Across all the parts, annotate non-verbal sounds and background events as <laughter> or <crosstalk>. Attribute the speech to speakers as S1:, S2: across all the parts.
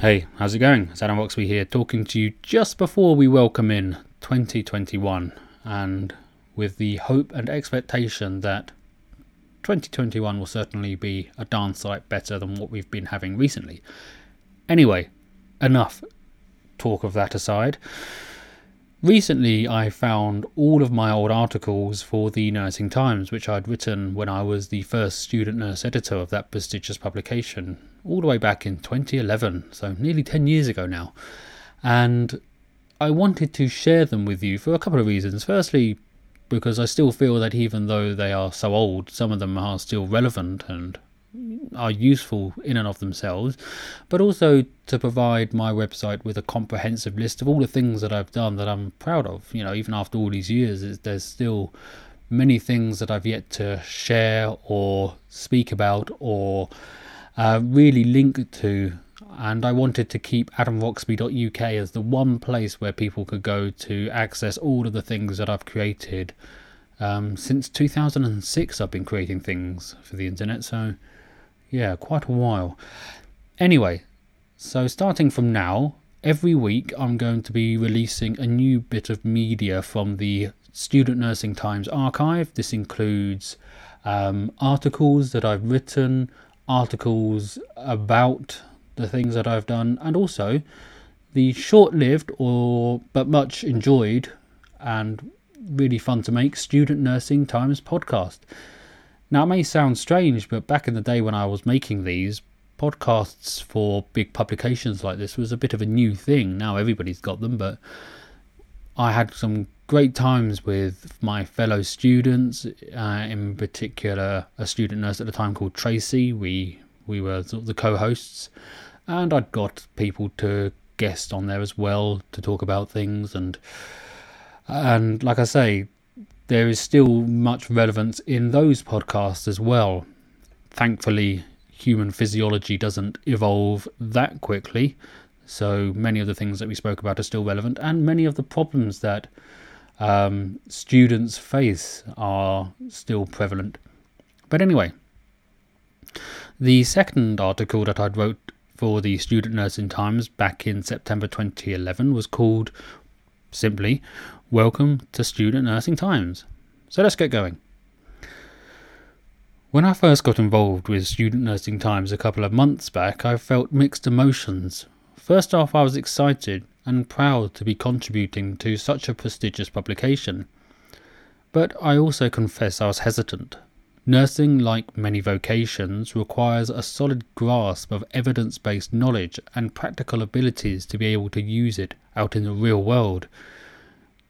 S1: Hey, how's it going? It's Adam Roxby here, talking to you just before we welcome in 2021, and with the hope and expectation that 2021 will certainly be a darn sight better than what we've been having recently. Anyway, enough talk of that aside. Recently, I found all of my old articles for the Nursing Times, which I'd written when I was the first student nurse editor of that prestigious publication, all the way back in 2011, so nearly 10 years ago now. And I wanted to share them with you for a couple of reasons. Firstly, because I still feel that even though they are so old, some of them are still relevant and are useful in and of themselves, but also to provide my website with a comprehensive list of all the things that I've done that I'm proud of. You know, even after all these years, there's still many things that I've yet to share or speak about or uh, really link to. And I wanted to keep adamroxby.uk as the one place where people could go to access all of the things that I've created. Um, since 2006, I've been creating things for the internet, so yeah, quite a while. Anyway, so starting from now, every week I'm going to be releasing a new bit of media from the Student Nursing Times archive. This includes um, articles that I've written, articles about the things that I've done, and also the short lived or but much enjoyed and really fun to make Student Nursing Times podcast. Now, it may sound strange, but back in the day when I was making these, podcasts for big publications like this was a bit of a new thing. Now everybody's got them, but I had some great times with my fellow students, uh, in particular a student nurse at the time called Tracy. We we were sort of the co-hosts, and I'd got people to guest on there as well to talk about things and and like I say, there is still much relevance in those podcasts as well. Thankfully, human physiology doesn't evolve that quickly, so many of the things that we spoke about are still relevant, and many of the problems that um, students face are still prevalent. But anyway, the second article that I wrote for the Student Nursing Times back in September 2011 was called simply Welcome to Student Nursing Times. So let's get going. When I first got involved with Student Nursing Times a couple of months back, I felt mixed emotions. First off, I was excited and proud to be contributing to such a prestigious publication. But I also confess I was hesitant. Nursing, like many vocations, requires a solid grasp of evidence based knowledge and practical abilities to be able to use it out in the real world.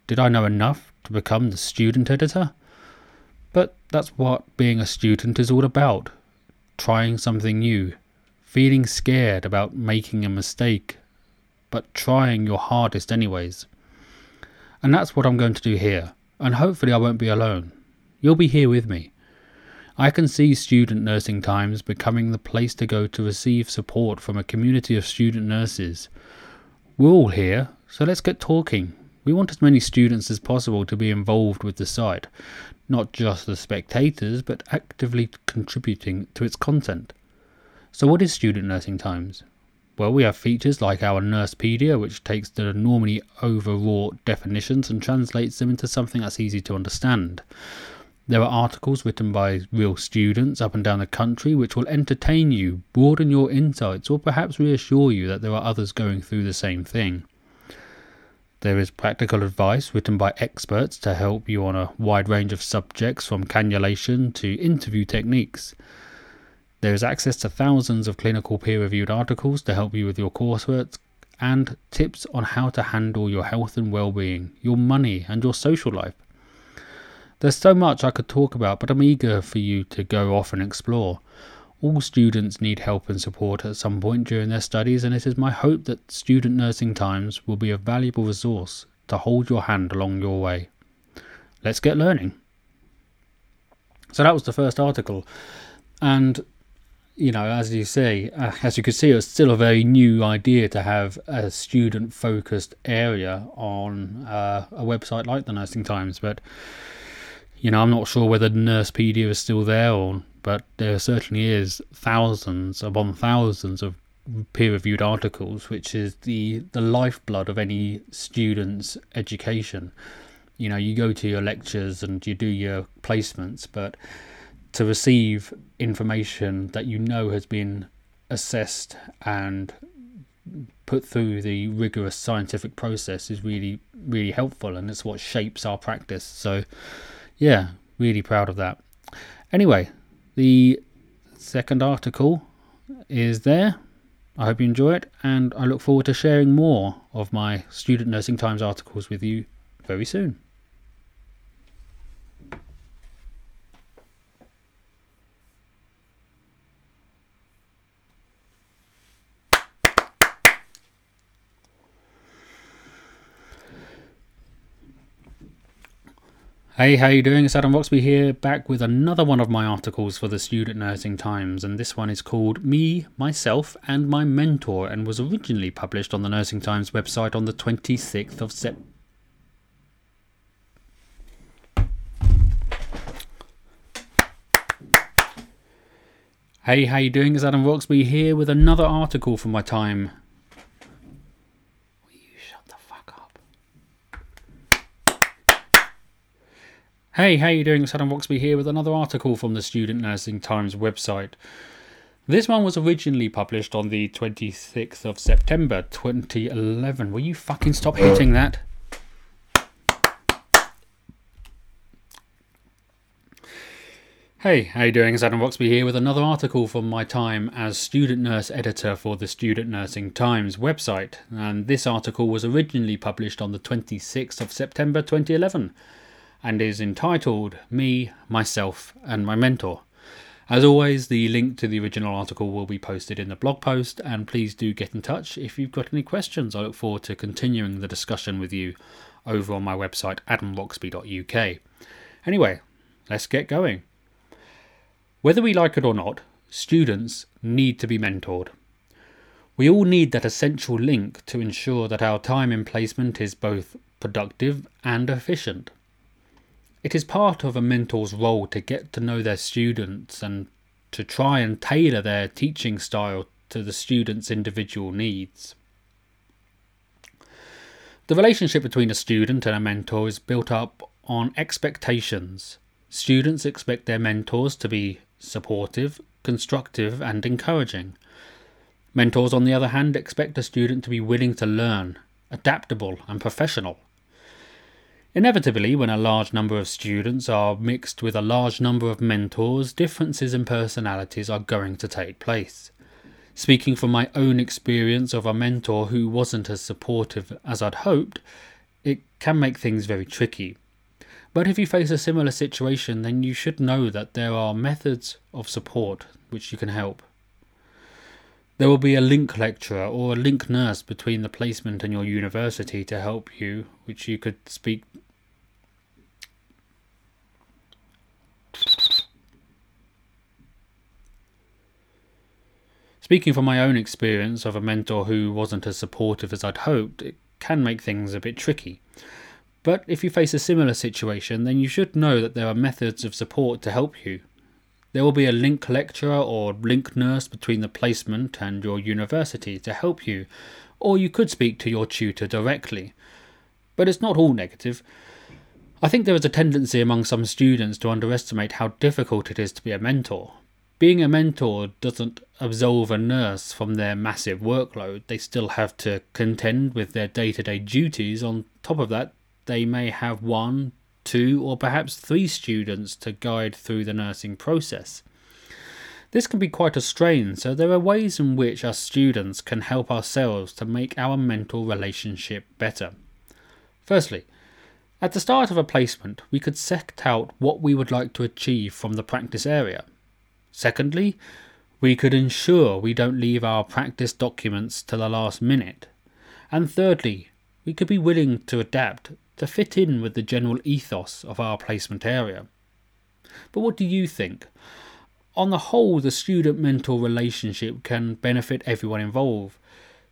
S1: Did I know enough to become the student editor? But that's what being a student is all about trying something new, feeling scared about making a mistake, but trying your hardest anyways. And that's what I'm going to do here, and hopefully I won't be alone. You'll be here with me. I can see Student Nursing Times becoming the place to go to receive support from a community of student nurses. We're all here, so let's get talking. We want as many students as possible to be involved with the site, not just the spectators, but actively contributing to its content. So, what is Student Nursing Times? Well, we have features like our Nursepedia, which takes the normally overwrought definitions and translates them into something that's easy to understand. There are articles written by real students up and down the country which will entertain you, broaden your insights, or perhaps reassure you that there are others going through the same thing. There is practical advice written by experts to help you on a wide range of subjects from cannulation to interview techniques. There is access to thousands of clinical peer reviewed articles to help you with your coursework and tips on how to handle your health and well being, your money, and your social life. There's so much I could talk about, but I'm eager for you to go off and explore. All students need help and support at some point during their studies, and it is my hope that Student Nursing Times will be a valuable resource to hold your hand along your way. Let's get learning. So that was the first article, and you know, as you say, uh, as you can see, it's still a very new idea to have a student-focused area on uh, a website like the Nursing Times, but you know, I'm not sure whether Nursepedia is still there or but there certainly is thousands upon thousands of peer reviewed articles, which is the, the lifeblood of any student's education. You know, you go to your lectures and you do your placements, but to receive information that you know has been assessed and put through the rigorous scientific process is really really helpful and it's what shapes our practice. So yeah really proud of that. Anyway the second article is there. I hope you enjoy it and i look forward to sharing more of my student nursing times articles with you very soon Hey, how you doing? It's Adam Roxby here, back with another one of my articles for the Student Nursing Times, and this one is called Me, Myself, and My Mentor, and was originally published on the Nursing Times website on the 26th of September. Hey, how you doing? It's Adam Roxby here with another article from my time Hey, how you doing? It's Adam here with another article from the Student Nursing Times website. This one was originally published on the 26th of September 2011. Will you fucking stop hitting that? Hey, how you doing? It's Adam Roxby here with another article from my time as student nurse editor for the Student Nursing Times website. And this article was originally published on the 26th of September 2011 and is entitled Me, Myself, and My Mentor. As always, the link to the original article will be posted in the blog post, and please do get in touch if you've got any questions. I look forward to continuing the discussion with you over on my website, adamroxby.uk. Anyway, let's get going. Whether we like it or not, students need to be mentored. We all need that essential link to ensure that our time in placement is both productive and efficient. It is part of a mentor's role to get to know their students and to try and tailor their teaching style to the student's individual needs. The relationship between a student and a mentor is built up on expectations. Students expect their mentors to be supportive, constructive, and encouraging. Mentors, on the other hand, expect a student to be willing to learn, adaptable, and professional. Inevitably, when a large number of students are mixed with a large number of mentors, differences in personalities are going to take place. Speaking from my own experience of a mentor who wasn't as supportive as I'd hoped, it can make things very tricky. But if you face a similar situation, then you should know that there are methods of support which you can help. There will be a link lecturer or a link nurse between the placement and your university to help you, which you could speak Speaking from my own experience of a mentor who wasn't as supportive as I'd hoped, it can make things a bit tricky. But if you face a similar situation, then you should know that there are methods of support to help you. There will be a link lecturer or link nurse between the placement and your university to help you, or you could speak to your tutor directly. But it's not all negative. I think there is a tendency among some students to underestimate how difficult it is to be a mentor, being a mentor doesn't absolve a nurse from their massive workload. They still have to contend with their day to day duties. On top of that, they may have one, two, or perhaps three students to guide through the nursing process. This can be quite a strain, so there are ways in which us students can help ourselves to make our mentor relationship better. Firstly, at the start of a placement, we could set out what we would like to achieve from the practice area. Secondly, we could ensure we don't leave our practice documents to the last minute. And thirdly, we could be willing to adapt to fit in with the general ethos of our placement area. But what do you think? On the whole, the student mentor relationship can benefit everyone involved.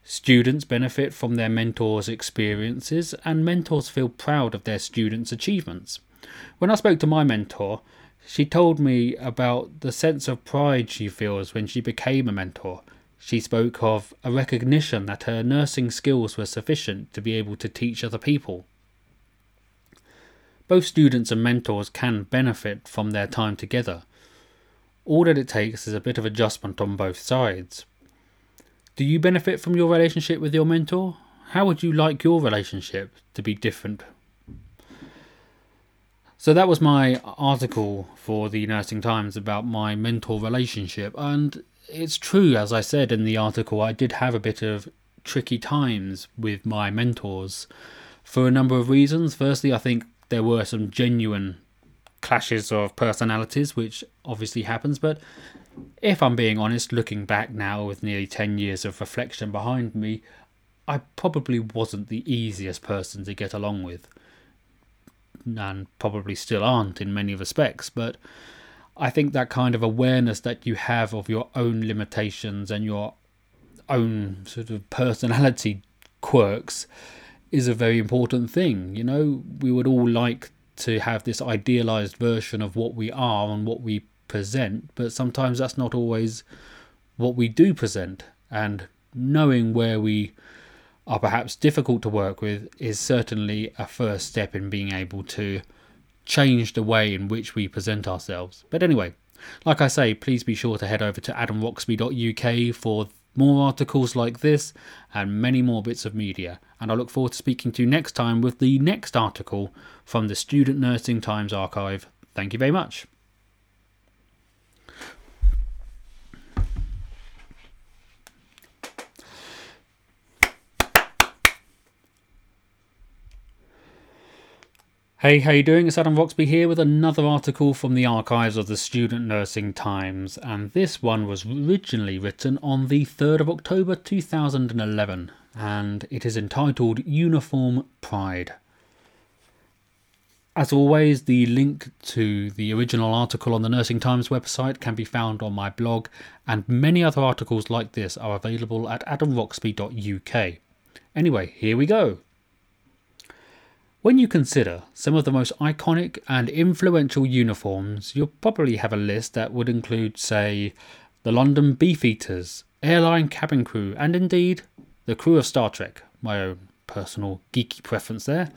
S1: Students benefit from their mentors' experiences, and mentors feel proud of their students' achievements. When I spoke to my mentor, she told me about the sense of pride she feels when she became a mentor. she spoke of a recognition that her nursing skills were sufficient to be able to teach other people. Both students and mentors can benefit from their time together. All that it takes is a bit of adjustment on both sides. Do you benefit from your relationship with your mentor? How would you like your relationship to be different? So that was my article for the Nursing Times about my mentor relationship, and it's true, as I said in the article, I did have a bit of tricky times with my mentors for a number of reasons. Firstly, I think there were some genuine clashes of personalities, which obviously happens, but if I'm being honest, looking back now with nearly 10 years of reflection behind me, I probably wasn't the easiest person to get along with. And probably still aren't in many respects, but I think that kind of awareness that you have of your own limitations and your own sort of personality <laughs> quirks is a very important thing. You know, we would all like to have this idealized version of what we are and what we present, but sometimes that's not always what we do present. And knowing where we are perhaps difficult to work with is certainly a first step in being able to change the way in which we present ourselves. But anyway, like I say, please be sure to head over to adamroxby.uk for more articles like this and many more bits of media. And I look forward to speaking to you next time with the next article from the Student Nursing Times archive. Thank you very much. Hey, how you doing? It's Adam Roxby here with another article from the archives of the Student Nursing Times, and this one was originally written on the 3rd of October 2011, and it is entitled Uniform Pride. As always, the link to the original article on the Nursing Times website can be found on my blog, and many other articles like this are available at adamroxby.uk. Anyway, here we go. When you consider some of the most iconic and influential uniforms, you'll probably have a list that would include, say, the London Beefeaters, airline cabin crew, and indeed the crew of Star Trek, my own personal geeky preference there.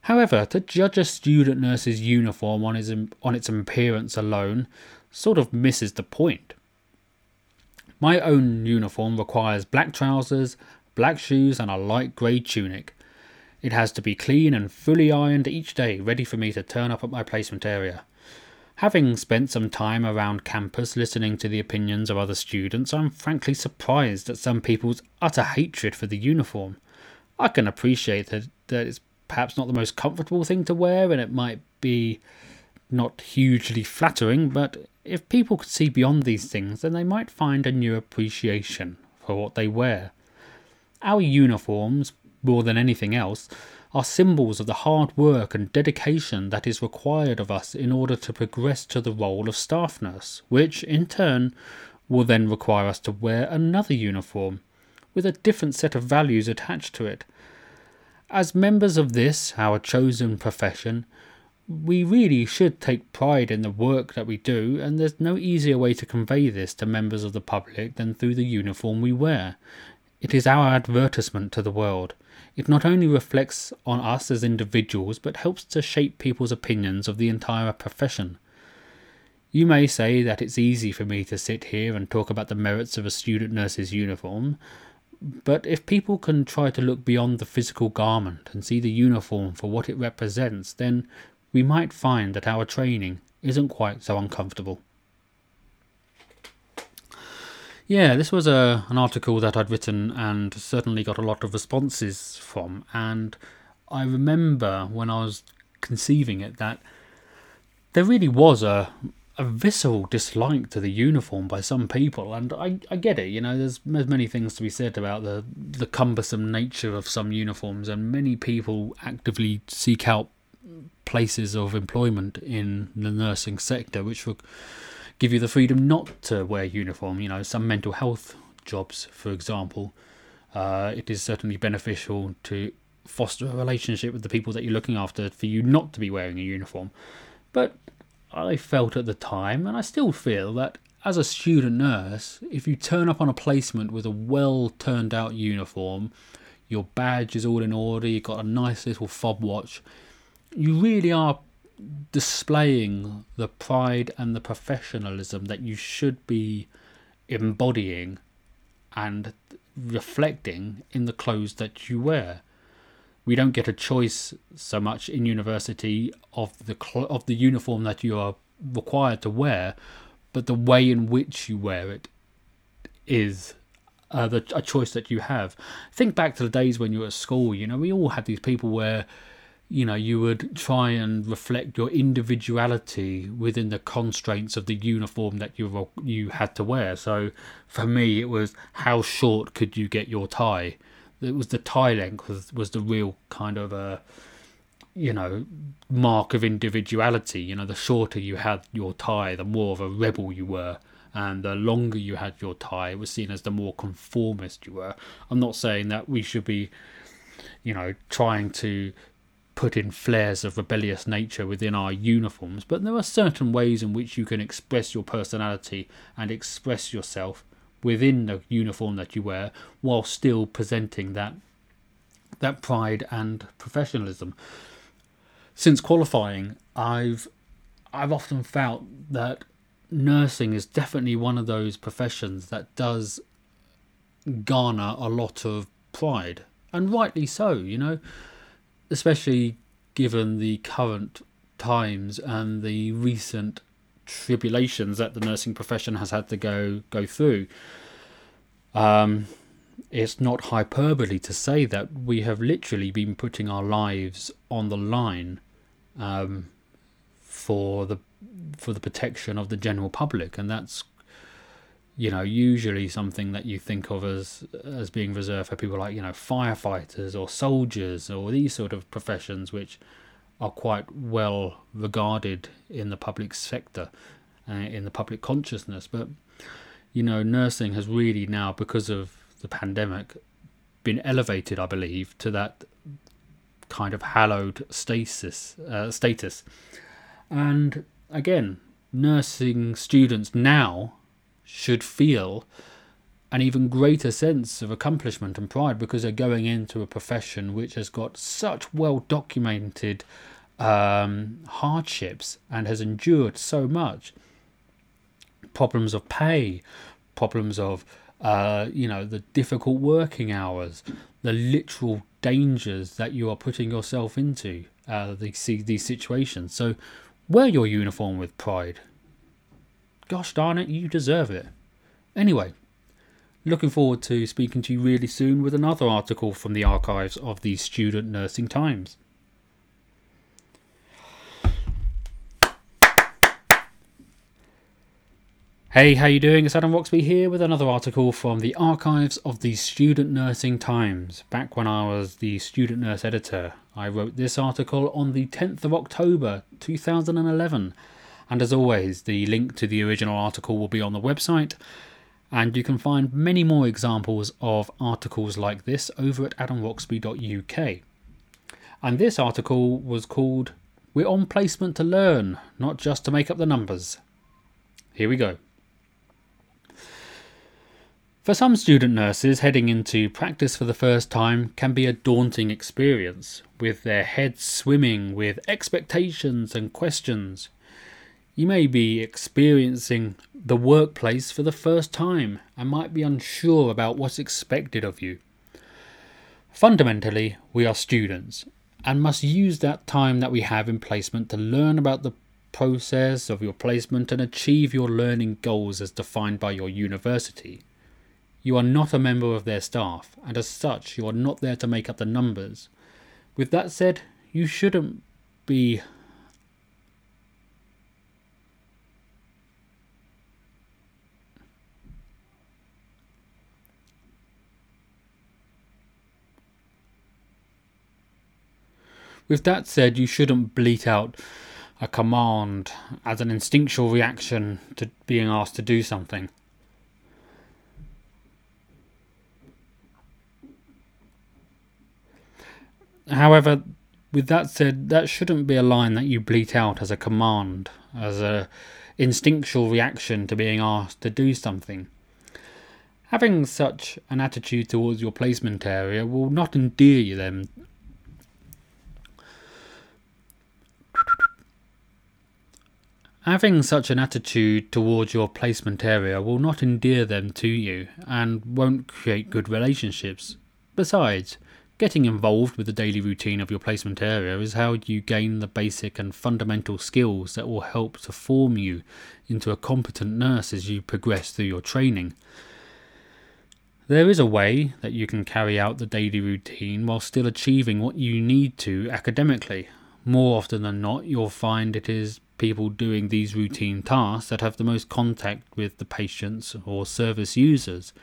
S1: However, to judge a student nurse's uniform on, his, on its appearance alone sort of misses the point. My own uniform requires black trousers, black shoes, and a light grey tunic. It has to be clean and fully ironed each day, ready for me to turn up at my placement area. Having spent some time around campus listening to the opinions of other students, I'm frankly surprised at some people's utter hatred for the uniform. I can appreciate that, that it's perhaps not the most comfortable thing to wear and it might be not hugely flattering, but if people could see beyond these things, then they might find a new appreciation for what they wear. Our uniforms, more than anything else, are symbols of the hard work and dedication that is required of us in order to progress to the role of staff nurse, which, in turn, will then require us to wear another uniform, with a different set of values attached to it. As members of this, our chosen profession, we really should take pride in the work that we do, and there's no easier way to convey this to members of the public than through the uniform we wear. It is our advertisement to the world. It not only reflects on us as individuals, but helps to shape people's opinions of the entire profession. You may say that it's easy for me to sit here and talk about the merits of a student nurse's uniform, but if people can try to look beyond the physical garment and see the uniform for what it represents, then we might find that our training isn't quite so uncomfortable. Yeah, this was a an article that I'd written and certainly got a lot of responses from. And I remember when I was conceiving it that there really was a a visceral dislike to the uniform by some people, and I, I get it. You know, there's there's many things to be said about the the cumbersome nature of some uniforms, and many people actively seek out places of employment in the nursing sector, which were give you the freedom not to wear uniform. You know, some mental health jobs, for example, uh, it is certainly beneficial to foster a relationship with the people that you're looking after for you not to be wearing a uniform. But I felt at the time, and I still feel that as a student nurse, if you turn up on a placement with a well turned out uniform, your badge is all in order, you've got a nice little fob watch, you really are displaying the pride and the professionalism that you should be embodying and reflecting in the clothes that you wear. We don't get a choice so much in university of the cl- of the uniform that you are required to wear, but the way in which you wear it is uh, the, a choice that you have. Think back to the days when you were at school. You know, we all had these people where you know you would try and reflect your individuality within the constraints of the uniform that you you had to wear. So for me it was how short could you get your tie? It was the tie length was, was the real kind of a you know mark of individuality. You know the shorter you had your tie the more of a rebel you were. And the longer you had your tie it was seen as the more conformist you were. I'm not saying that we should be you know trying to put in flares of rebellious nature within our uniforms, but there are certain ways in which you can express your personality and express yourself within the uniform that you wear while still presenting that that pride and professionalism. Since qualifying, I've I've often felt that nursing is definitely one of those professions that does garner a lot of pride, and rightly so, you know especially given the current times and the recent tribulations that the nursing profession has had to go go through. Um, it's not hyperbole to say that we have literally been putting our lives on the line um, for the for the protection of the general public, and that's you know usually something that you think of as as being reserved for people like you know firefighters or soldiers or these sort of professions which are quite well regarded in the public sector uh, in the public consciousness. But you know nursing has really now because of the pandemic been elevated i believe to that kind of hallowed stasis uh, status. And again nursing students now should feel an even greater sense of accomplishment and pride because they're going into a profession which has got such well documented um, hardships and has endured so much problems of pay, problems of uh, you know the difficult working hours, the literal dangers that you are putting yourself into uh, these these situations. So wear your uniform with pride gosh darn it, you deserve it. Anyway, looking forward to speaking to you really soon with another article from the archives of the Student Nursing Times. Hey, how you doing? It's Adam Roxby here with another article from the archives of the Student Nursing Times. Back when I was the student nurse editor, I wrote this article on the 10th of October 2011 and as always, the link to the original article will be on the website. And you can find many more examples of articles like this over at adamroxby.uk. And this article was called We're on placement to learn, not just to make up the numbers. Here we go. For some student nurses, heading into practice for the first time can be a daunting experience, with their heads swimming with expectations and questions. You may be experiencing the workplace for the first time and might be unsure about what's expected of you. Fundamentally, we are students and must use that time that we have in placement to learn about the process of your placement and achieve your learning goals as defined by your university. You are not a member of their staff, and as such, you are not there to make up the numbers. With that said, you shouldn't be With that said, you shouldn't bleat out a command as an instinctual reaction to being asked to do something. However, with that said, that shouldn't be a line that you bleat out as a command, as a instinctual reaction to being asked to do something. Having such an attitude towards your placement area will not endear you them Having such an attitude towards your placement area will not endear them to you and won't create good relationships. Besides, getting involved with the daily routine of your placement area is how you gain the basic and fundamental skills that will help to form you into a competent nurse as you progress through your training. There is a way that you can carry out the daily routine while still achieving what you need to academically. More often than not, you'll find it is people doing these routine tasks that have the most contact with the patients or service users.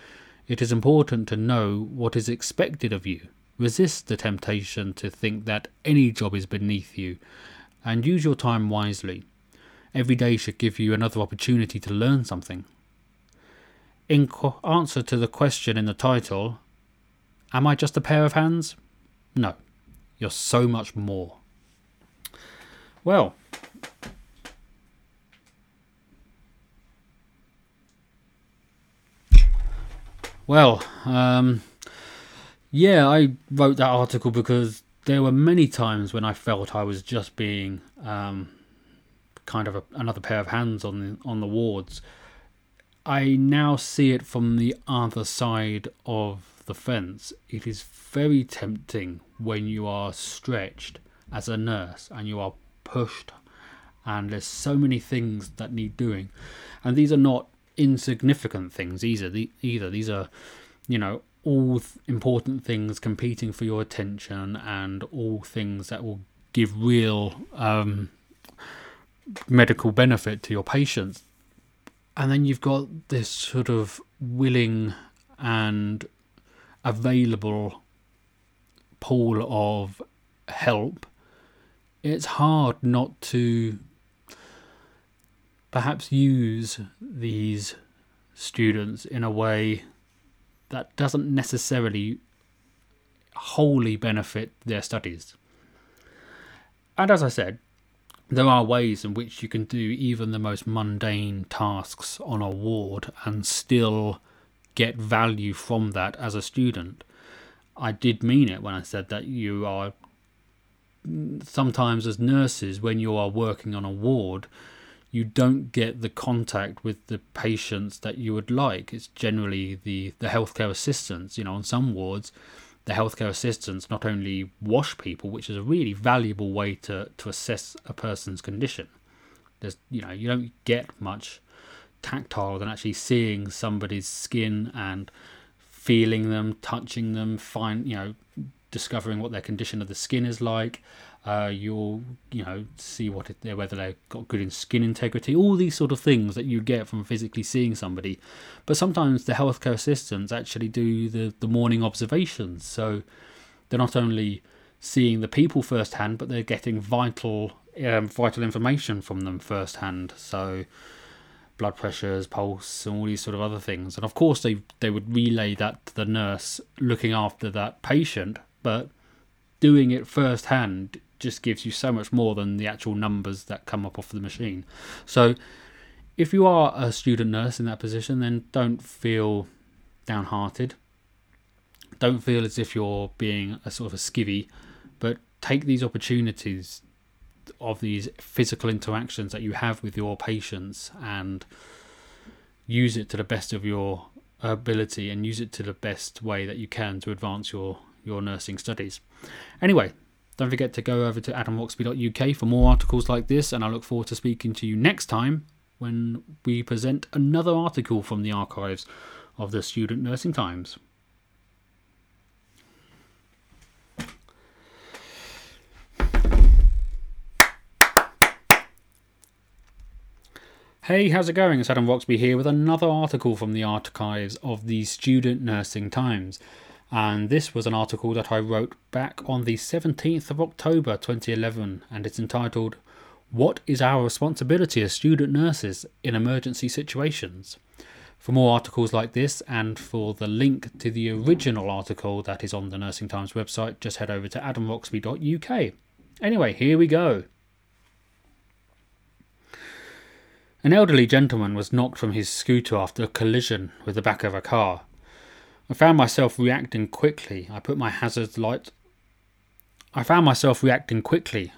S1: It is important to know what is expected of you. Resist the temptation to think that any job is beneath you and use your time wisely. Every day should give you another opportunity to learn something. In co- answer to the question in the title, Am I just a pair of hands? No, you're so much more. Well, Well, um, yeah, I wrote that article because there were many times when I felt I was just being um, kind of a, another pair of hands on the on the wards. I now see it from the other side of the fence. It is very tempting when you are stretched as a nurse and you are pushed, and there's so many things that need doing, and these are not insignificant things either. Either these are, you know, all th- important things competing for your attention and all things that will give real um, medical benefit to your patients. And then you've got this sort of willing and available pool of help. It's hard not to perhaps use these students in a way that doesn't necessarily wholly benefit their studies. And as I said, there are ways in which you can do even the most mundane tasks on a ward and still get value from that as a student. I did mean it when I said that you are sometimes as nurses when you are working on a ward you don't get the contact with the patients that you would like. It's generally the, the healthcare assistants. You know, on some wards, the healthcare assistants not only wash people, which is a really valuable way to, to assess a person's condition. There's, you know, you don't get much tactile than actually seeing somebody's skin and feeling them, touching them, find, you know, discovering what their condition of the skin is like, uh, you'll you know see what it, whether they've got good skin integrity, all these sort of things that you get from physically seeing somebody. But sometimes the healthcare assistants actually do the the morning observations, so they're not only seeing the people firsthand, but they're getting vital um, vital information from them firsthand. So blood pressures, pulse, and all these sort of other things. And of course, they they would relay that to the nurse looking after that patient, but doing it firsthand just gives you so much more than the actual numbers that come up off the machine. So, if you are a student nurse in that position, then don't feel downhearted. Don't feel as if you're being a sort of a skivvy, but take these opportunities of these physical interactions that you have with your patients and use it to the best of your ability and use it to the best way that you can to advance your your nursing studies. Anyway, don't forget to go over to adamroxby.uk for more articles like this, and I look forward to speaking to you next time when we present another article from the archives of the Student Nursing Times. Hey, how's it going? It's Adam Roxby here with another article from the archives of the Student Nursing Times and this was an article that I wrote back on the 17th of October 2011, and it's entitled What is Our Responsibility as Student Nurses in Emergency Situations? For more articles like this and for the link to the original article that is on the Nursing Times website, just head over to adamroxby.uk. Anyway, here we go. An elderly gentleman was knocked from his scooter after a collision with the back of a car. I found myself reacting quickly. I put my hazard light. I found myself reacting quickly.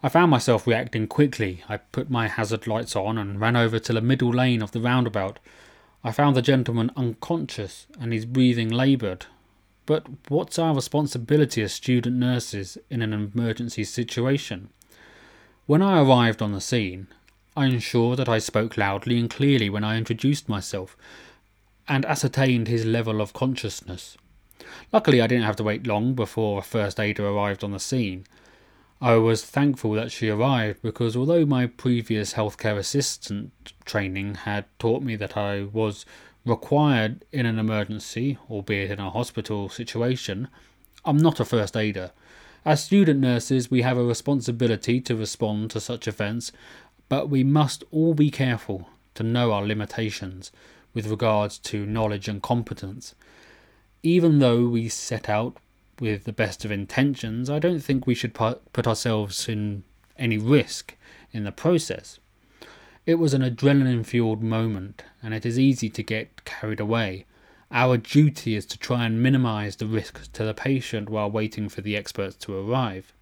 S1: I found myself reacting quickly. I put my hazard lights on and ran over to the middle lane of the roundabout. I found the gentleman unconscious and his breathing laboured. But what's our responsibility as student nurses in an emergency situation? When I arrived on the scene, I ensured that I spoke loudly and clearly when I introduced myself, and ascertained his level of consciousness. Luckily, I didn't have to wait long before a first aider arrived on the scene. I was thankful that she arrived because although my previous healthcare assistant training had taught me that I was required in an emergency, albeit in a hospital situation, I'm not a first aider. As student nurses, we have a responsibility to respond to such events but we must all be careful to know our limitations with regards to knowledge and competence. Even though we set out with the best of intentions, I don't think we should put ourselves in any risk in the process. It was an adrenaline fueled moment, and it is easy to get carried away. Our duty is to try and minimize the risks to the patient while waiting for the experts to arrive.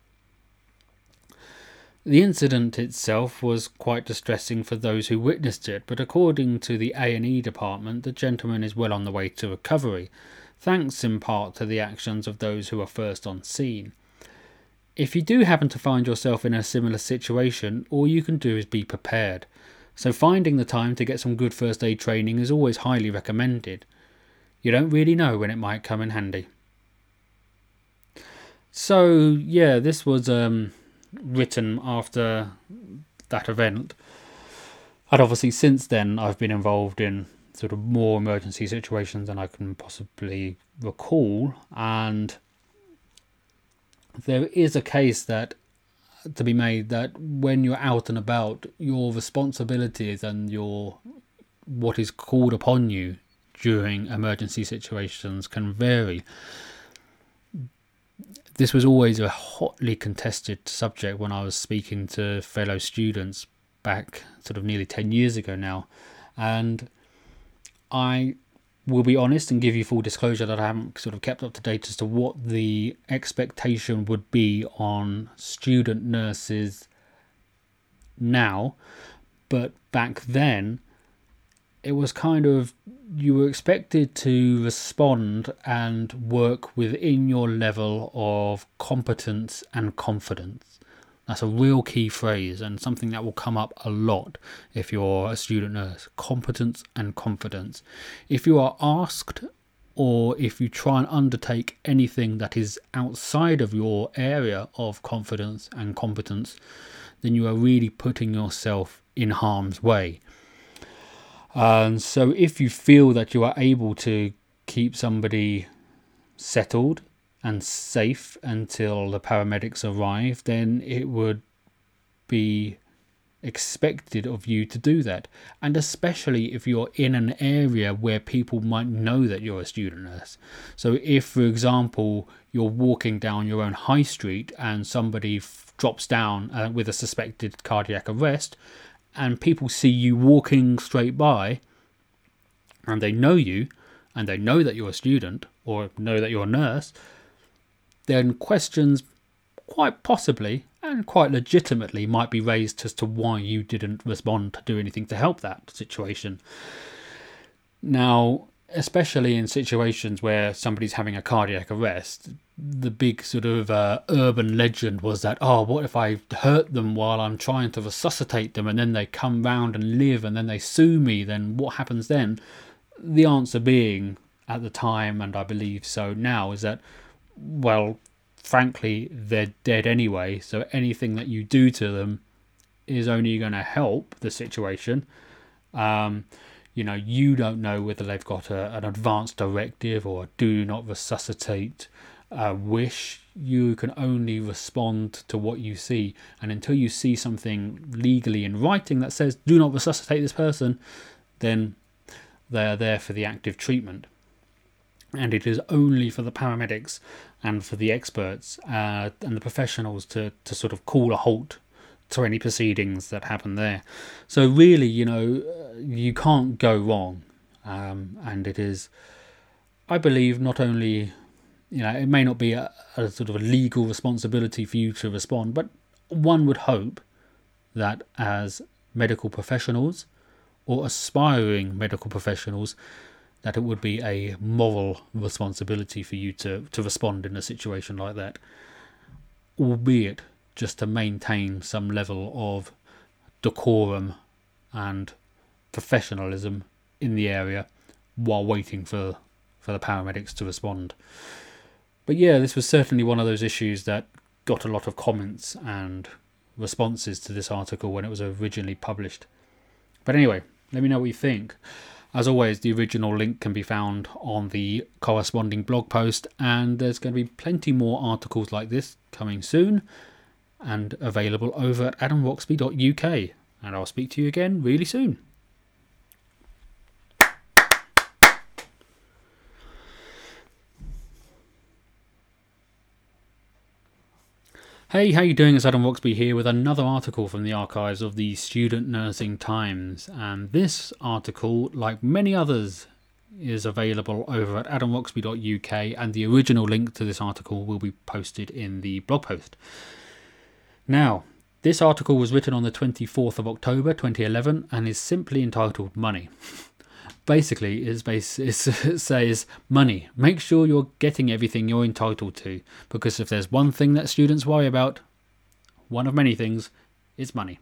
S1: The incident itself was quite distressing for those who witnessed it, but according to the A&E department, the gentleman is well on the way to recovery, thanks in part to the actions of those who were first on scene. If you do happen to find yourself in a similar situation, all you can do is be prepared. So finding the time to get some good first aid training is always highly recommended. You don't really know when it might come in handy. So yeah, this was um written after that event. And obviously, since then, I've been involved in sort of more emergency situations than I can possibly recall. And there is a case that to be made that when you're out and about, your responsibilities and your what is called upon you during emergency situations can vary this was always a hotly contested subject when I was speaking to fellow students back sort of nearly 10 years ago now. And I will be honest and give you full disclosure that I haven't sort of kept up to date as to what the expectation would be on student nurses now. But back then, it was kind of you were expected to respond and work within your level of competence and confidence. That's a real key phrase and something that will come up a lot if you're a student nurse. Competence and confidence. If you are asked or if you try and undertake anything that is outside of your area of confidence and competence, then you are really putting yourself in harm's way. And so, if you feel that you are able to keep somebody settled and safe until the paramedics arrive, then it would be expected of you to do that. And especially if you're in an area where people might know that you're a student nurse. So, if, for example, you're walking down your own high street and somebody f- drops down uh, with a suspected cardiac arrest, and people see you walking straight by and they know you and they know that you're a student or know that you're a nurse, then questions quite possibly and quite legitimately might be raised as to why you didn't respond to do anything to help that situation. Now, especially in situations where somebody's having a cardiac arrest, the big sort of uh, urban legend was that, oh, what if I hurt them while I'm trying to resuscitate them and then they come round and live and then they sue me? Then what happens then? The answer being, at the time, and I believe so now, is that, well, frankly, they're dead anyway, so anything that you do to them is only going to help the situation. Um, you know, you don't know whether they've got a, an advance directive or do not resuscitate uh, wish. You can only respond to what you see. And until you see something legally in writing that says do not resuscitate this person, then they are there for the active treatment. And it is only for the paramedics and for the experts uh, and the professionals to, to sort of call a halt to any proceedings that happen there. So really, you know, you can't go wrong, um, and it is, I believe, not only, you know, it may not be a, a sort of a legal responsibility for you to respond, but one would hope that as medical professionals or aspiring medical professionals, that it would be a moral responsibility for you to, to respond in a situation like that, albeit just to maintain some level of decorum and professionalism in the area while waiting for, for the paramedics to respond. But yeah, this was certainly one of those issues that got a lot of comments and responses to this article when it was originally published. But anyway, let me know what you think. As always, the original link can be found on the corresponding blog post, and there's going to be plenty more articles like this coming soon and available over at adamroxby.uk. And I'll speak to you again really soon. Hey, how you doing? It's Adam Roxby here with another article from the archives of the Student Nursing Times. And this article, like many others, is available over at adamroxby.uk and the original link to this article will be posted in the blog post. Now, this article was written on the 24th of October 2011 and is simply entitled Money. <laughs> basically is base <laughs> it says money. Make sure you're getting everything you're entitled to because if there's one thing that students worry about, one of many things, is money.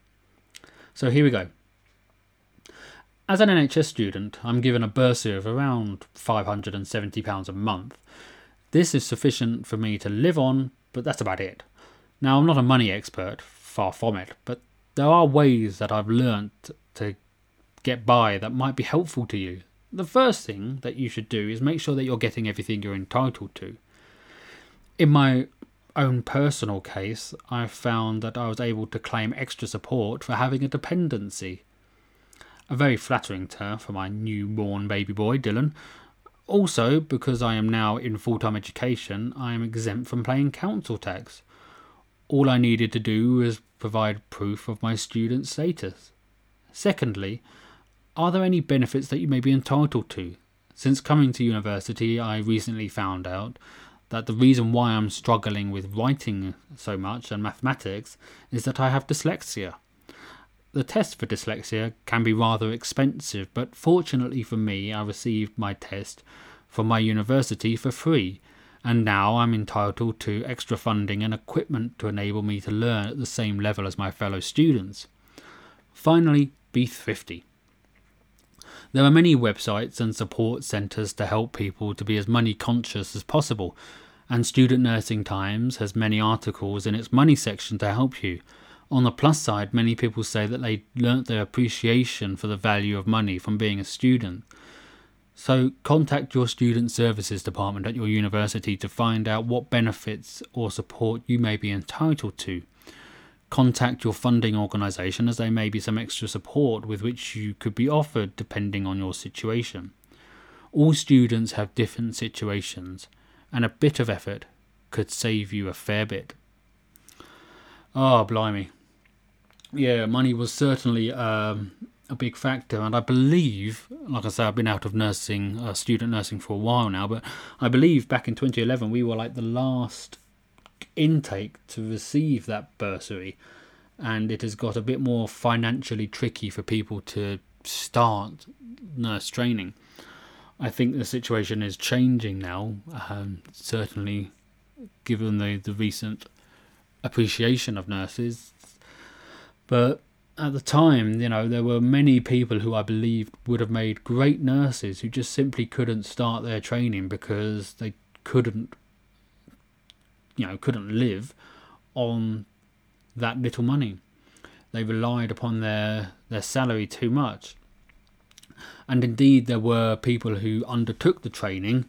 S1: So here we go. As an NHS student, I'm given a bursary of around £570 a month. This is sufficient for me to live on, but that's about it. Now, I'm not a money expert, far from it, but there are ways that I've learnt to get by that might be helpful to you. The first thing that you should do is make sure that you're getting everything you're entitled to. In my own personal case, I've found that I was able to claim extra support for having a dependency. A very flattering term for my newborn baby boy, Dylan. Also, because I am now in full time education, I am exempt from paying council tax. All I needed to do was provide proof of my student status. Secondly, are there any benefits that you may be entitled to? Since coming to university, I recently found out that the reason why I'm struggling with writing so much and mathematics is that I have dyslexia. The test for dyslexia can be rather expensive, but fortunately for me, I received my test from my university for free, and now I'm entitled to extra funding and equipment to enable me to learn at the same level as my fellow students. Finally, be thrifty. There are many websites and support centres to help people to be as money conscious as possible, and Student Nursing Times has many articles in its money section to help you. On the plus side, many people say that they learnt their appreciation for the value of money from being a student. So, contact your student services department at your university to find out what benefits or support you may be entitled to contact your funding organisation as there may be some extra support with which you could be offered depending on your situation. All students have different situations, and a bit of effort could save you a fair bit. Oh, blimey. Yeah, money was certainly um, a big factor, and I believe, like I say, I've been out of nursing, uh, student nursing for a while now, but I believe back in 2011 we were like the last intake to receive that bursary, and it has got a bit more financially tricky for people to start nurse training. I think the situation is changing now, um, certainly given the, the recent appreciation of nurses. But at the time, you know, there were many people who I believed would have made great nurses who just simply couldn't start their training because they couldn't you know couldn't live on that little money. They relied upon their their salary too much. And indeed, there were people who undertook the training,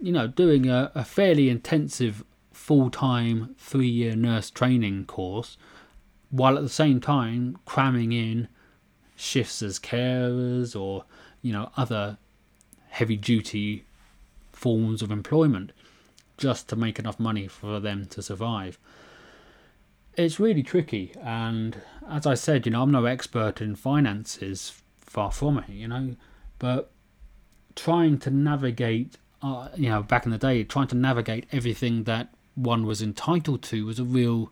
S1: you know, doing a, a fairly intensive full time three year nurse training course, while at the same time cramming in shifts as carers or, you know, other heavy duty forms of employment just to make enough money for them to survive. it's really tricky. And as I said, you know, I'm no expert in finances, far from it, you know, but trying to navigate, uh, you know, back in the day, trying to navigate everything that one was entitled to was a real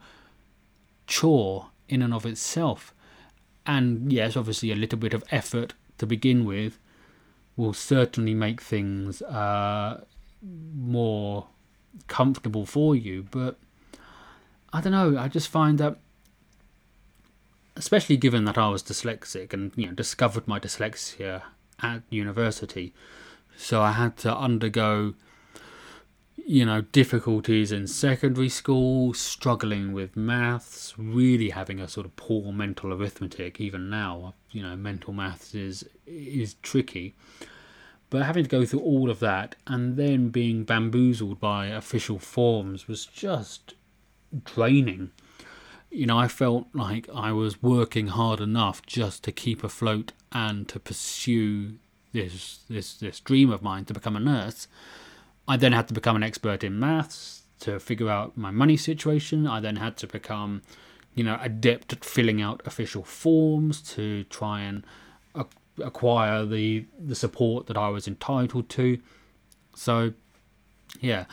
S1: chore in and of itself. And yes, obviously, a little bit of effort to begin with will certainly make things uh, more comfortable for you. But I don't know. I just find that, especially given that I was dyslexic and you know discovered my dyslexia at university, so I had to undergo you know, difficulties in secondary school, struggling with maths, really having a sort of poor mental arithmetic. Even now, you know, mental maths is is tricky. But having to go through all of that and then being bamboozled by official forms was just draining. You know, I felt like I was working hard enough just to keep afloat and to pursue this this this dream of mine to become a nurse I then had to become an expert in maths to figure out my money situation. I then had to become, you know, adept at filling out official forms to try and acquire the the support that I was entitled to. So, yeah,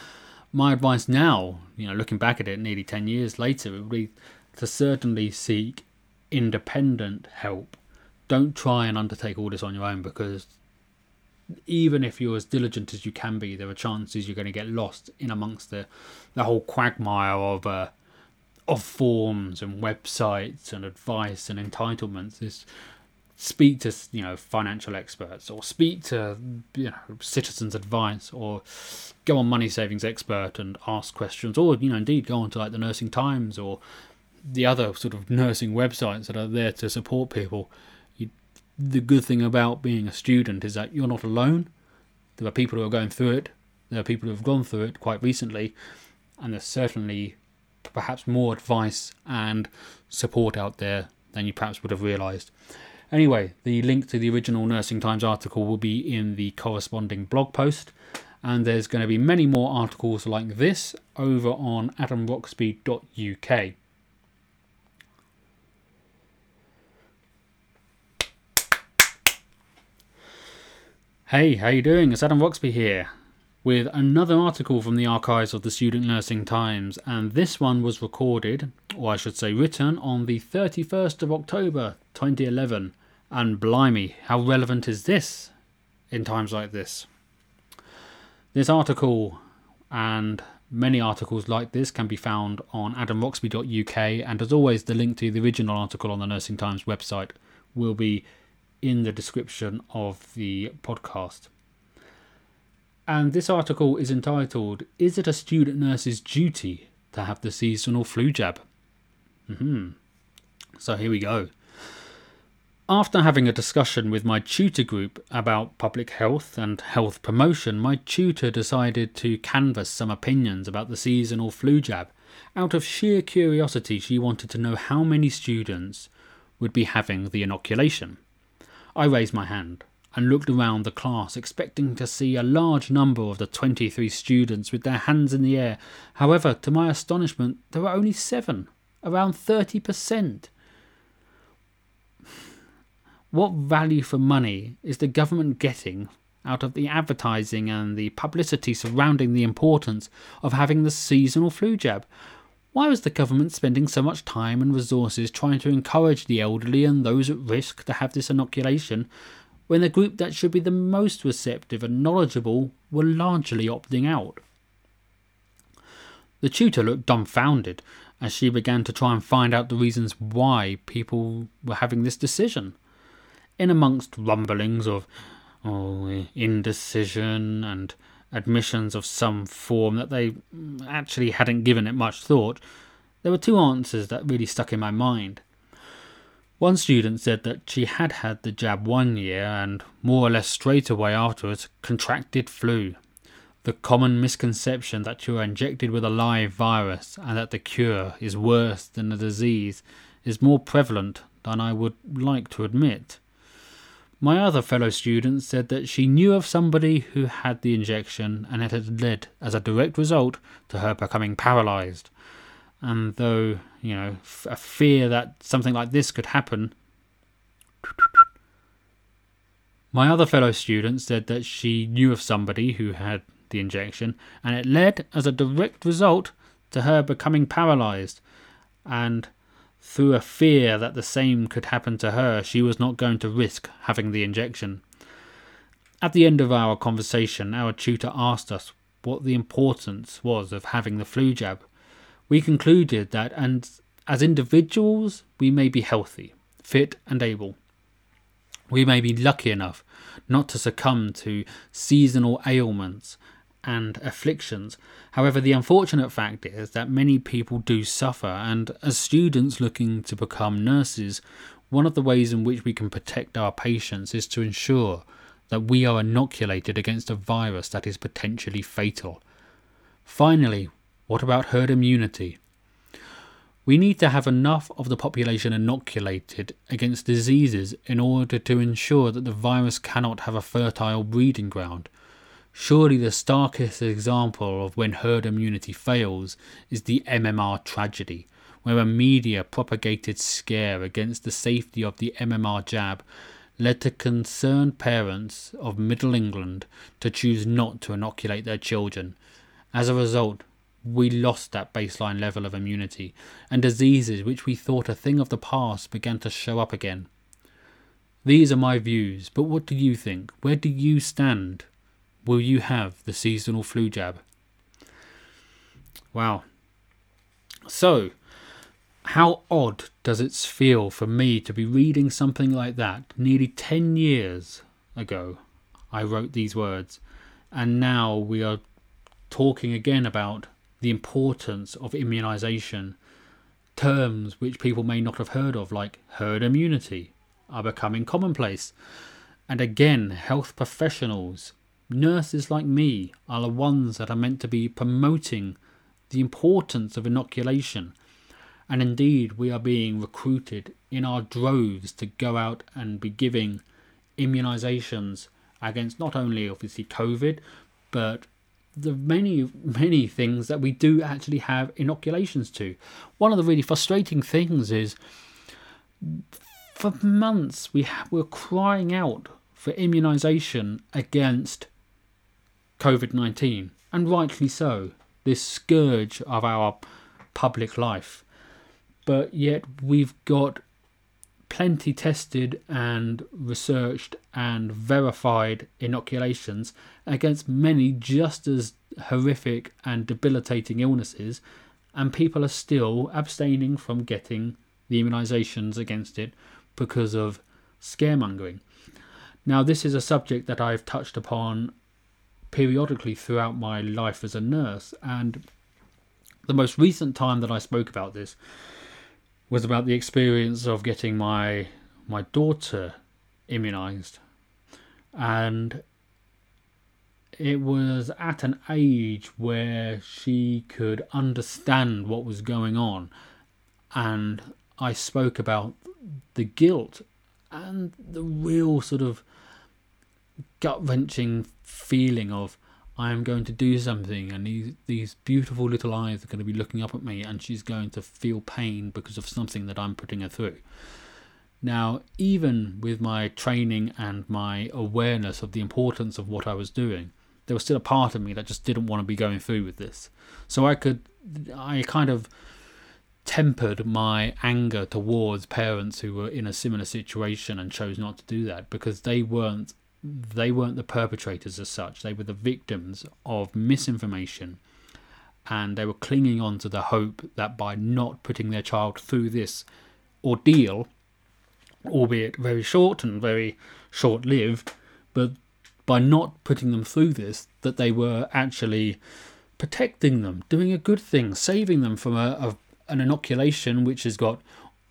S1: my advice now, you know, looking back at it nearly ten years later, would be to certainly seek independent help. Don't try and undertake all this on your own because even if you're as diligent as you can be, there are chances you're going to get lost in amongst the the whole quagmire of uh, of forms and websites and advice and entitlements. Is speak to you know financial experts or speak to you know citizens advice or go on money savings expert and ask questions or you know indeed go on to like the nursing times or the other sort of nursing websites that are there to support people the good thing about being a student is that you're not alone. There are people who are going through it. There are people who have gone through it quite recently, and there's certainly perhaps more advice and support out there than you perhaps would have realised. Anyway, the link to the original Nursing Times article will be in the corresponding blog post, and there's going to be many more articles like this over on adamroxby.uk. Hey, how you doing? It's Adam Roxby here with another article from the archives of the Student Nursing Times, and this one was recorded, or I should say written, on the 31st of October 2011. And blimey, how relevant is this in times like this? This article and many articles like this can be found on adamroxby.uk, and as always, the link to the original article on the Nursing Times website will be in the description of the podcast. And this article is entitled Is it a student nurse's duty to have the seasonal flu jab? Mm-hmm. So here we go. After having a discussion with my tutor group about public health and health promotion, my tutor decided to canvass some opinions about the seasonal flu jab. Out of sheer curiosity, she wanted to know how many students would be having the inoculation. I raised my hand and looked around the class, expecting to see a large number of the 23 students with their hands in the air. However, to my astonishment, there were only seven, around 30%. What value for money is the government getting out of the advertising and the publicity surrounding the importance of having the seasonal flu jab? Why was the government spending so much time and resources trying to encourage the elderly and those at risk to have this inoculation when the group that should be the most receptive and knowledgeable were largely opting out? The tutor looked dumbfounded as she began to try and find out the reasons why people were having this decision. In amongst rumblings of oh, indecision and admissions of some form that they actually hadn't given it much thought, there were two answers that really stuck in my mind. One student said that she had had the jab one year and, more or less straight away afterwards, contracted flu. The common misconception that you are injected with a live virus and that the cure is worse than the disease is more prevalent than I would like to admit. My other fellow student said that she knew of somebody who had the injection and it had led, as a direct result, to her becoming paralysed. And though, you know, a fear that something like this could happen, my other fellow student said that she knew of somebody who had the injection, and it led as a direct result to her becoming paralyzed. And through a fear that the same could happen to her, she was not going to risk having the injection. At the end of our conversation, our tutor asked us what the importance was of having the flu jab. We concluded that and as individuals we may be healthy, fit and able. We may be lucky enough not to succumb to seasonal ailments and afflictions. However, the unfortunate fact is that many people do suffer, and as students looking to become nurses, one of the ways in which we can protect our patients is to ensure that we are inoculated against a virus that is potentially fatal. Finally, what about herd immunity? We need to have enough of the population inoculated against diseases in order to ensure that the virus cannot have a fertile breeding ground. Surely the starkest example of when herd immunity fails is the MMR tragedy, where a media propagated scare against the safety of the MMR jab led to concerned parents of Middle England to choose not to inoculate their children. As a result, we lost that baseline level of immunity, and diseases which we thought a thing of the past began to show up again. These are my views, but what do you think? Where do you stand? Will you have the seasonal flu jab? Wow. So, how odd does it feel for me to be reading something like that nearly 10 years ago? I wrote these words, and now we are talking again about the importance of immunization. Terms which people may not have heard of, like herd immunity, are becoming commonplace. And again, health professionals, nurses like me, are the ones that are meant to be promoting the importance of inoculation and indeed, we are being recruited in our droves to go out and be giving immunizations against not only obviously COVID, but the many, many things that we do actually have inoculations to. One of the really frustrating things is for months we ha- we're crying out for immunization against COVID 19, and rightly so, this scourge of our public life but yet we've got plenty tested and researched and verified inoculations against many just as horrific and debilitating illnesses, and people are still abstaining from getting the immunizations against it because of scaremongering. Now, this is a subject that I've touched upon periodically throughout my life as a nurse, and the most recent time that I spoke about this was about the experience of getting my my daughter immunized. And it was at an age where she could understand what was going on and I spoke about the guilt and the real sort of gut wrenching feeling of I am going to do something, and these these beautiful little eyes are going to be looking up at me, and she's going to feel pain because of something that I'm putting her through. Now, even with my training and my awareness of the importance of what I was doing, there was still a part of me that just didn't want to be going through with this. So I could, I kind of tempered my anger towards parents who were in a similar situation and chose not to do that because they weren't they weren't the perpetrators as such, they were the victims of misinformation. And they were clinging on to the hope that by not putting their child through this ordeal, albeit very short and very short lived, but by not putting them through this, that they were actually protecting them, doing a good thing, saving them from a, a an inoculation which has got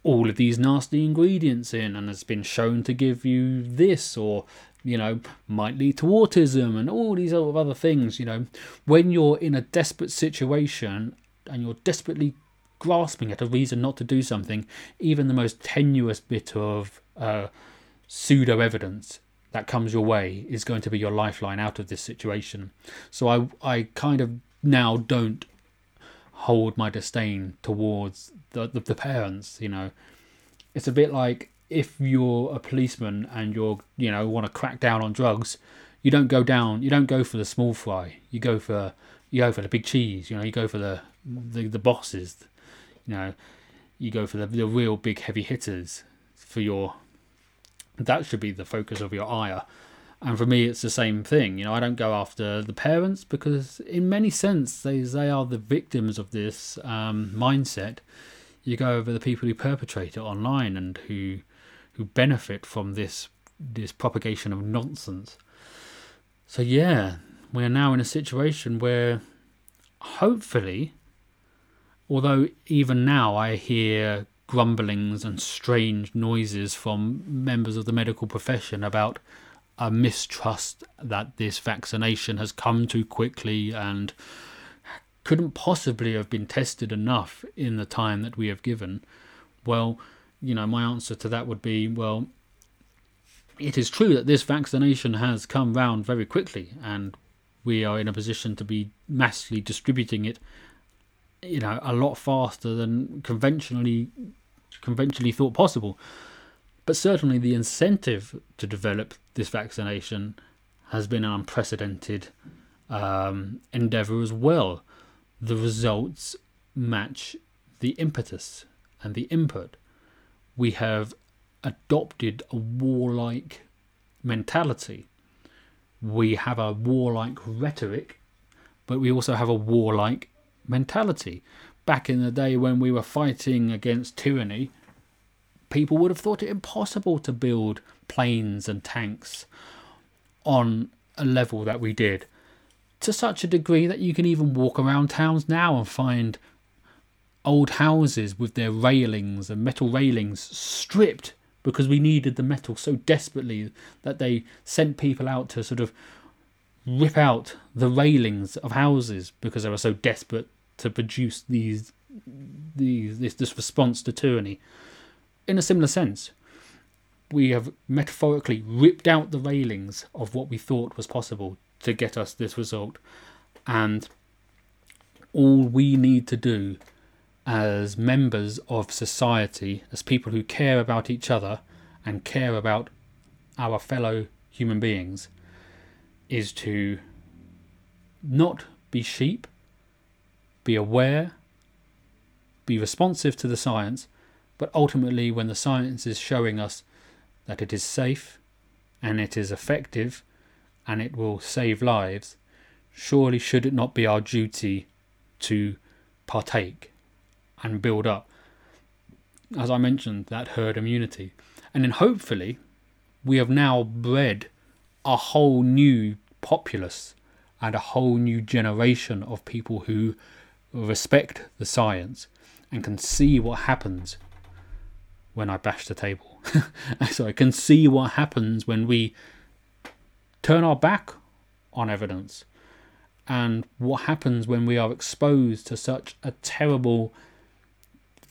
S1: all of these nasty ingredients in and has been shown to give you this or you know, might lead to autism and all these other things, you know. When you're in a desperate situation and you're desperately grasping at a reason not to do something, even the most tenuous bit of uh, pseudo evidence that comes your way is going to be your lifeline out of this situation. So I, I kind of now don't hold my disdain towards the, the, the parents. You know, it's a bit like if you're a policeman and you're you know want to crack down on drugs, you don't go down. You don't go for the small fry. You go for you go for the big cheese. You know, you go for the the, the bosses. You know, you go for the, the real big heavy hitters for your. That should be the focus of your ire. And for me, it's the same thing. You know, I don't go after the parents because, in many sense, they they are the victims of this um, mindset. You go over the people who perpetrate it online and who who benefit from this this propagation of nonsense. So yeah, we are now in a situation where, hopefully, although even now I hear grumblings and strange noises from members of the medical profession about a mistrust that this vaccination has come too quickly and couldn't possibly have been tested enough in the time that we have given. Well, you know, my answer to that would be well, it is true that this vaccination has come round very quickly and we are in a position to be massively distributing it you know a lot faster than conventionally conventionally thought possible but certainly the incentive to develop this vaccination has been an unprecedented um, endeavor as well. The results match the impetus and the input. We have adopted a warlike mentality. We have a warlike rhetoric, but we also have a warlike mentality. Back in the day when we were fighting against tyranny, people would have thought it impossible to build planes and tanks on a level that we did to such a degree that you can even walk around towns now and find old houses with their railings and metal railings stripped because we needed the metal so desperately that they sent people out to sort of rip out the railings of houses because they were so desperate to produce these these this, this response to tyranny in a similar sense, we have metaphorically ripped out the railings of what we thought was possible to get us this result. And all we need to do as members of society, as people who care about each other and care about our fellow human beings, is to not be sheep, be aware, be responsive to the science, but ultimately, when the science is showing us that it is safe and it is effective and it will save lives, surely should it not be our duty to partake and build up, as I mentioned, that herd immunity? And then hopefully, we have now bred a whole new populace and a whole new generation of people who respect the science and can see what happens when I bash the table. <laughs> so I can see what happens when we turn our back on evidence and what happens when we are exposed to such a terrible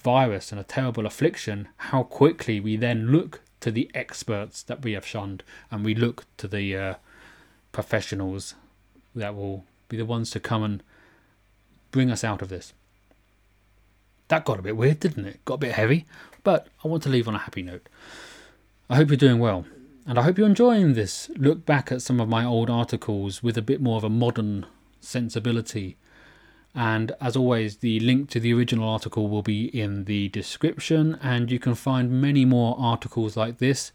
S1: virus and a terrible affliction, how quickly we then look to the experts that we have shunned and we look to the uh, professionals that will be the ones to come and bring us out of this. That got a bit weird, didn't it? Got a bit heavy. But I want to leave on a happy note. I hope you're doing well, and I hope you're enjoying this look back at some of my old articles with a bit more of a modern sensibility. And as always, the link to the original article will be in the description, and you can find many more articles like this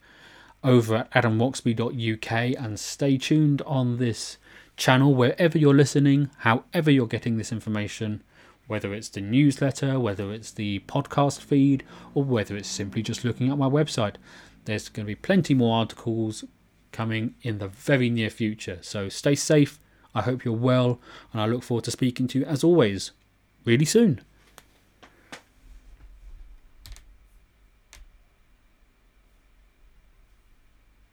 S1: over at adamroxby.uk. And stay tuned on this channel wherever you're listening, however you're getting this information whether it's the newsletter, whether it's the podcast feed, or whether it's simply just looking at my website. There's going to be plenty more articles coming in the very near future. So stay safe. I hope you're well, and I look forward to speaking to you as always really soon.